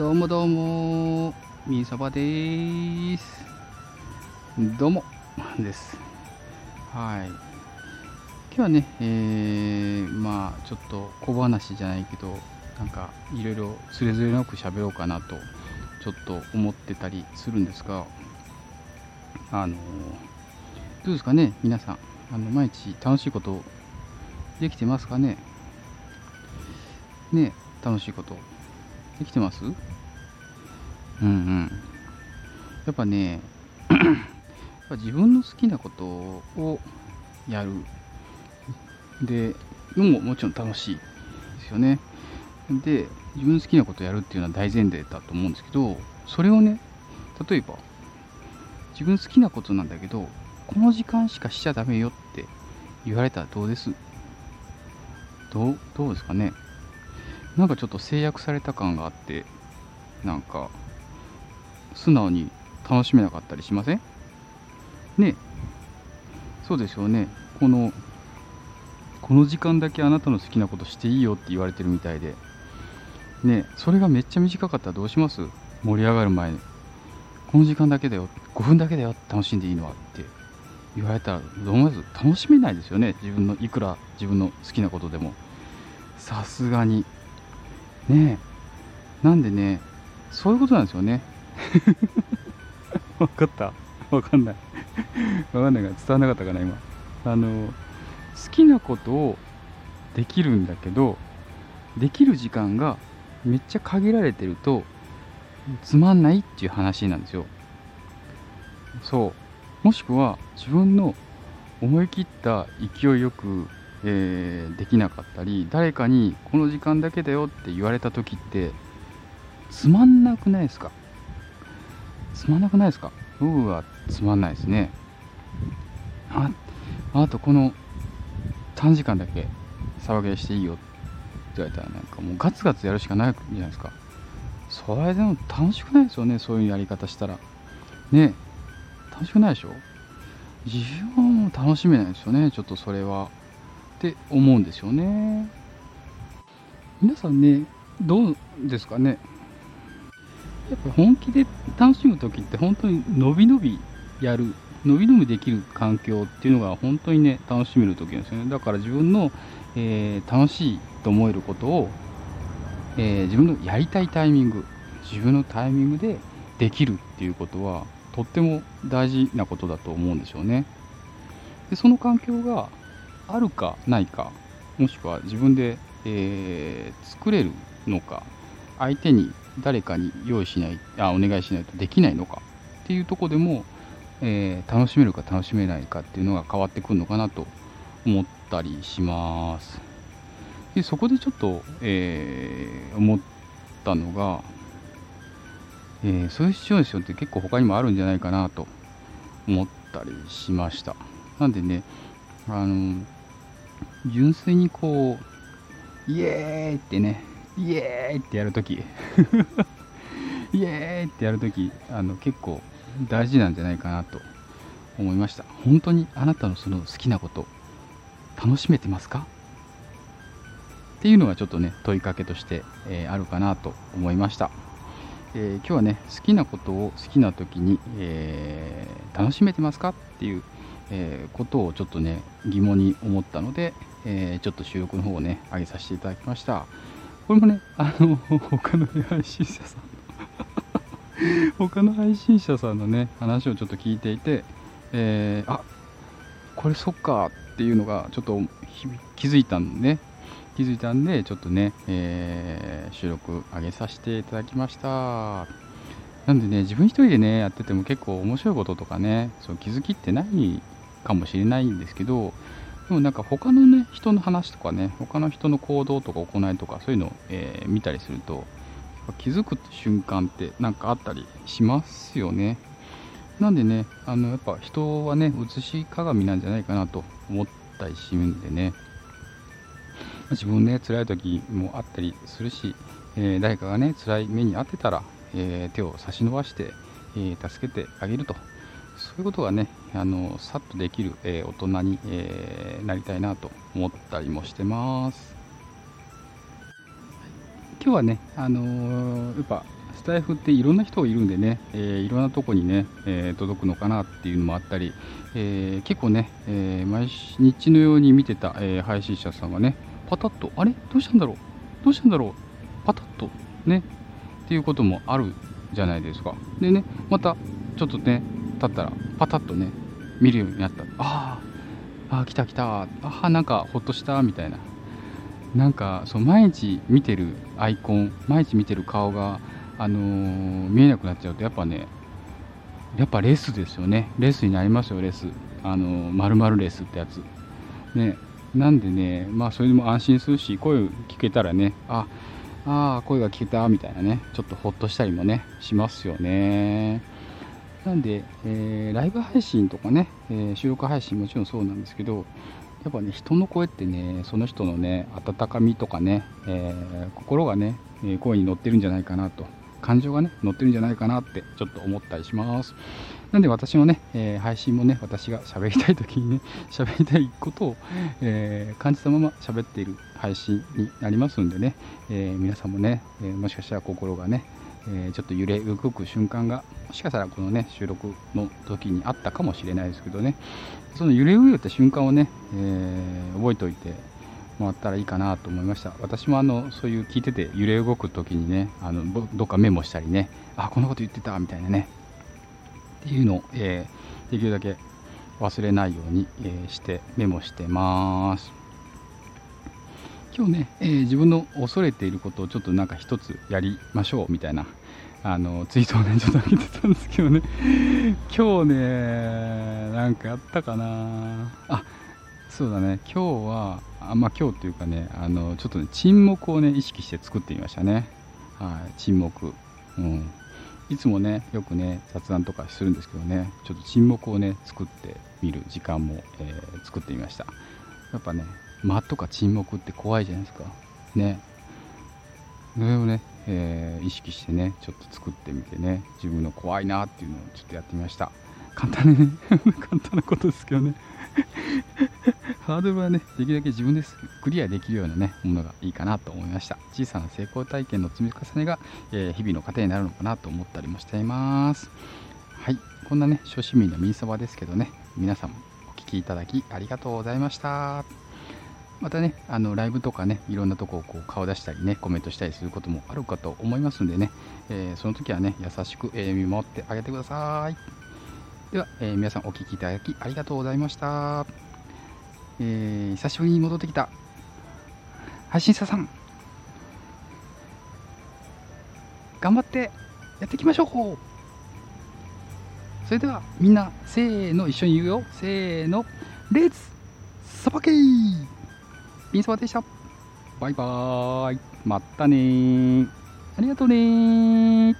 どうもどうも、みそばです。どうも、です。はい。今日はね、えー、まあ、ちょっと小話じゃないけど、なんか、いろいろつれづれなく喋ろうかなと、ちょっと思ってたりするんですが、あの、どうですかね、皆さん。あの、毎日楽しいことできてますかね？ね楽しいことできてます？うんうん。やっぱね やっぱ自分の好きなことをやる。でのももちろん楽しいですよね。で自分の好きなことをやるっていうのは大前提だと思うんですけどそれをね例えば自分好きなことなんだけどこの時間しかしちゃダメよって言われたらどうです？どうどうですかね？なんかちょっと制約された感があってなんか素直に楽しめなかったりしません？ねそうですよね。このこの時間だけあなたの好きなことしていいよって言われてるみたいで。ねそれがめっちゃ短かったらどうします？盛り上がる前に。この時間だけだよ。5分だけだよ。楽しんでいいのはって。言われたらどう思います？楽しめないですよね。自分のいくら自分の好きなことでも。さすがに。ねえ。なんでねそういうことなんですよね。分かった。分かんない。分かんないから伝わらなかったかな今。あの好きなことをできるんだけどできる時間がめっちゃ限られてるとつまんないっていう話なんですよ。そう。もしくは自分の思い切った勢いよく、えーできなかったり誰かにこの時間だけだよって言われた時ってつまんなくないですか？まんなくないですか？僕はつまんないですね。ああとこの短時間だけ騒ぎしていいよって言われたらなんかもうガツガツやるしかないじゃないですか。それでも楽しくないですよねそういうやり方したら。ね楽しくないでしょ？自分はもう楽しめないですよねちょっとそれは。って思うんですよね。皆さんねどうですかね？やっぱ本気で楽しむ時って本当に伸び伸びやる伸び伸びできる環境っていうのが本当にね楽しめる時なんですよね。だから自分の、えー楽しいと思えることを、えー自分のやりたいタイミング自分のタイミングでできるっていうことはとっても大事なことだと思うんですよね。でその環境があるかないかもしくは自分で、えー作れるのか相手に誰かに用意しないあお願いしないとできないのかっていうとこでも、えー楽しめるか楽しめないかっていうのが変わってくるのかなと思ったりします。でそこでちょっと、えー思ったのが、えーそういうシチュエーションって結構他にもあるんじゃないかなと思ったりしました。なんでねあの純粋にこうイエーイってねイエーイってやるとき。イエーイってやるときあの結構大事なんじゃないかなと思いました。本当にあなたのその好きなこと楽しめてますか？っていうのがちょっとね問いかけとして、えーあるかなと思いました、えー今日はね好きなことを好きな時に、えー楽しめてますか？っていう、えーことをちょっとね疑問に思ったので、えーちょっと収録の方をね上げさせていただきました。これもねあの他の配信者さん他の配信者さんのね話をちょっと聞いていて、えーあこれそっかっていうのがちょっと気づいたんでね。気づいたんでちょっとね、えー収録上げさせていただきました。なんでね自分一人でねやってても結構面白いこととかねそう気づきってないかもしれないんですけどでもなんか他のね人の話とかね他の人の行動とか行いとかそういうのを、えー見たりすると気づく瞬間ってなんかあったりしますよね。なんでねあのやっぱ人はね写し鏡なんじゃないかなと思ったりするんでね。自分ね辛い時もあったりするし、えー誰かがね辛い目に遭ってたら、えー手を差し伸ばして、え助けてあげると。そういうことがねあのさっとできる、えー大人に、えーなりたいなと思ったりもしてます。今日はねあのーやっぱスタイフっていろんな人がいるんでね、えー、いろんなとこにね、えー、届くのかなっていうのもあったり、えー、結構ね、え毎日のように見てた、え配信者さんがね、パタッと、あれ？どうしたんだろう？どうしたんだろう？パタッとね、っていうこともあるじゃないですか。でね、またちょっとね、経ったら、パタッとね、見るようになった。ああ、来た来た。ああ、なんかほっとしたみたいな。なんかそう毎日見てるアイコン毎日見てる顔が、あのー、見えなくなっちゃうとやっぱねやっぱレスですよねレスになりますよレスあのー、丸々レスってやつねなんでねまあそれでも安心するし声聞けたらねああ声が聞けたみたいなねちょっとほっとしたりもねしますよねなんで、えー、ライブ配信とかね、えー、収録配信もちろんそうなんですけどやっぱね人の声ってねその人のね温かみとかね、えー、心がね声に乗ってるんじゃないかなと感情がね乗ってるんじゃないかなってちょっと思ったりします。なんで私もね、え、配信もね私が喋りたい時にね 喋りたいことを、え、感じたまま喋っている配信になりますんでね、え皆さんもね、えもしかしたら心がねえちょっと揺れ動く瞬間がもしかしたらこのね収録の時にあったかもしれないですけどね。その揺れ動いた瞬間をね、え、覚えておいてもらったらいいかなと思いました。私もあのそういう聞いてて揺れ動く時にねあのどっかメモしたりねあこんなこと言ってたみたいなね。っていうのを、え、できるだけ忘れないように、え、してメモしてます。今日ね、えー、自分の恐れていることをちょっとなんか一つやりましょうみたいなあのツイートをねちょっと上げてたんですけどね。今日ねなんかやったかな。あそうだね。今日はあまあ今日っていうかねあのちょっとね沈黙をね意識して作ってみましたね。はい沈黙。うん。いつもねよくね雑談とかするんですけどねちょっと沈黙をね作ってみる時間も、えー、作ってみました。やっぱね間とか沈黙って怖いじゃないですか。ね。それをね、えー、意識してねちょっと作ってみてね自分の怖いなっていうのをちょっとやってみました。簡単にね 簡単なことですけどね。ハードルはねできるだけ自分でクリアできるようなねものがいいかなと思いました。小さな成功体験の積み重ねが、えー、日々の糧になるのかなと思ったりもしています。はい。こんなね初心民のミーサバですけどね皆さんもお聴きいただきありがとうございました。またね、あのライブとかね、いろんなとこをこう顔出したりね、コメントしたりすることもあるかと思いますんでね、えー、その時はね、優しく、え、見守ってあげてください。では、えー、皆さんお聴きいただきありがとうございました。え久しぶりに戻ってきた。配信者さん、頑張ってやっていきましょう。それではみんなせーの一緒に言うよ。せーのレッツサバケー。ピンそばでした。バイバーイ。またねありがとうね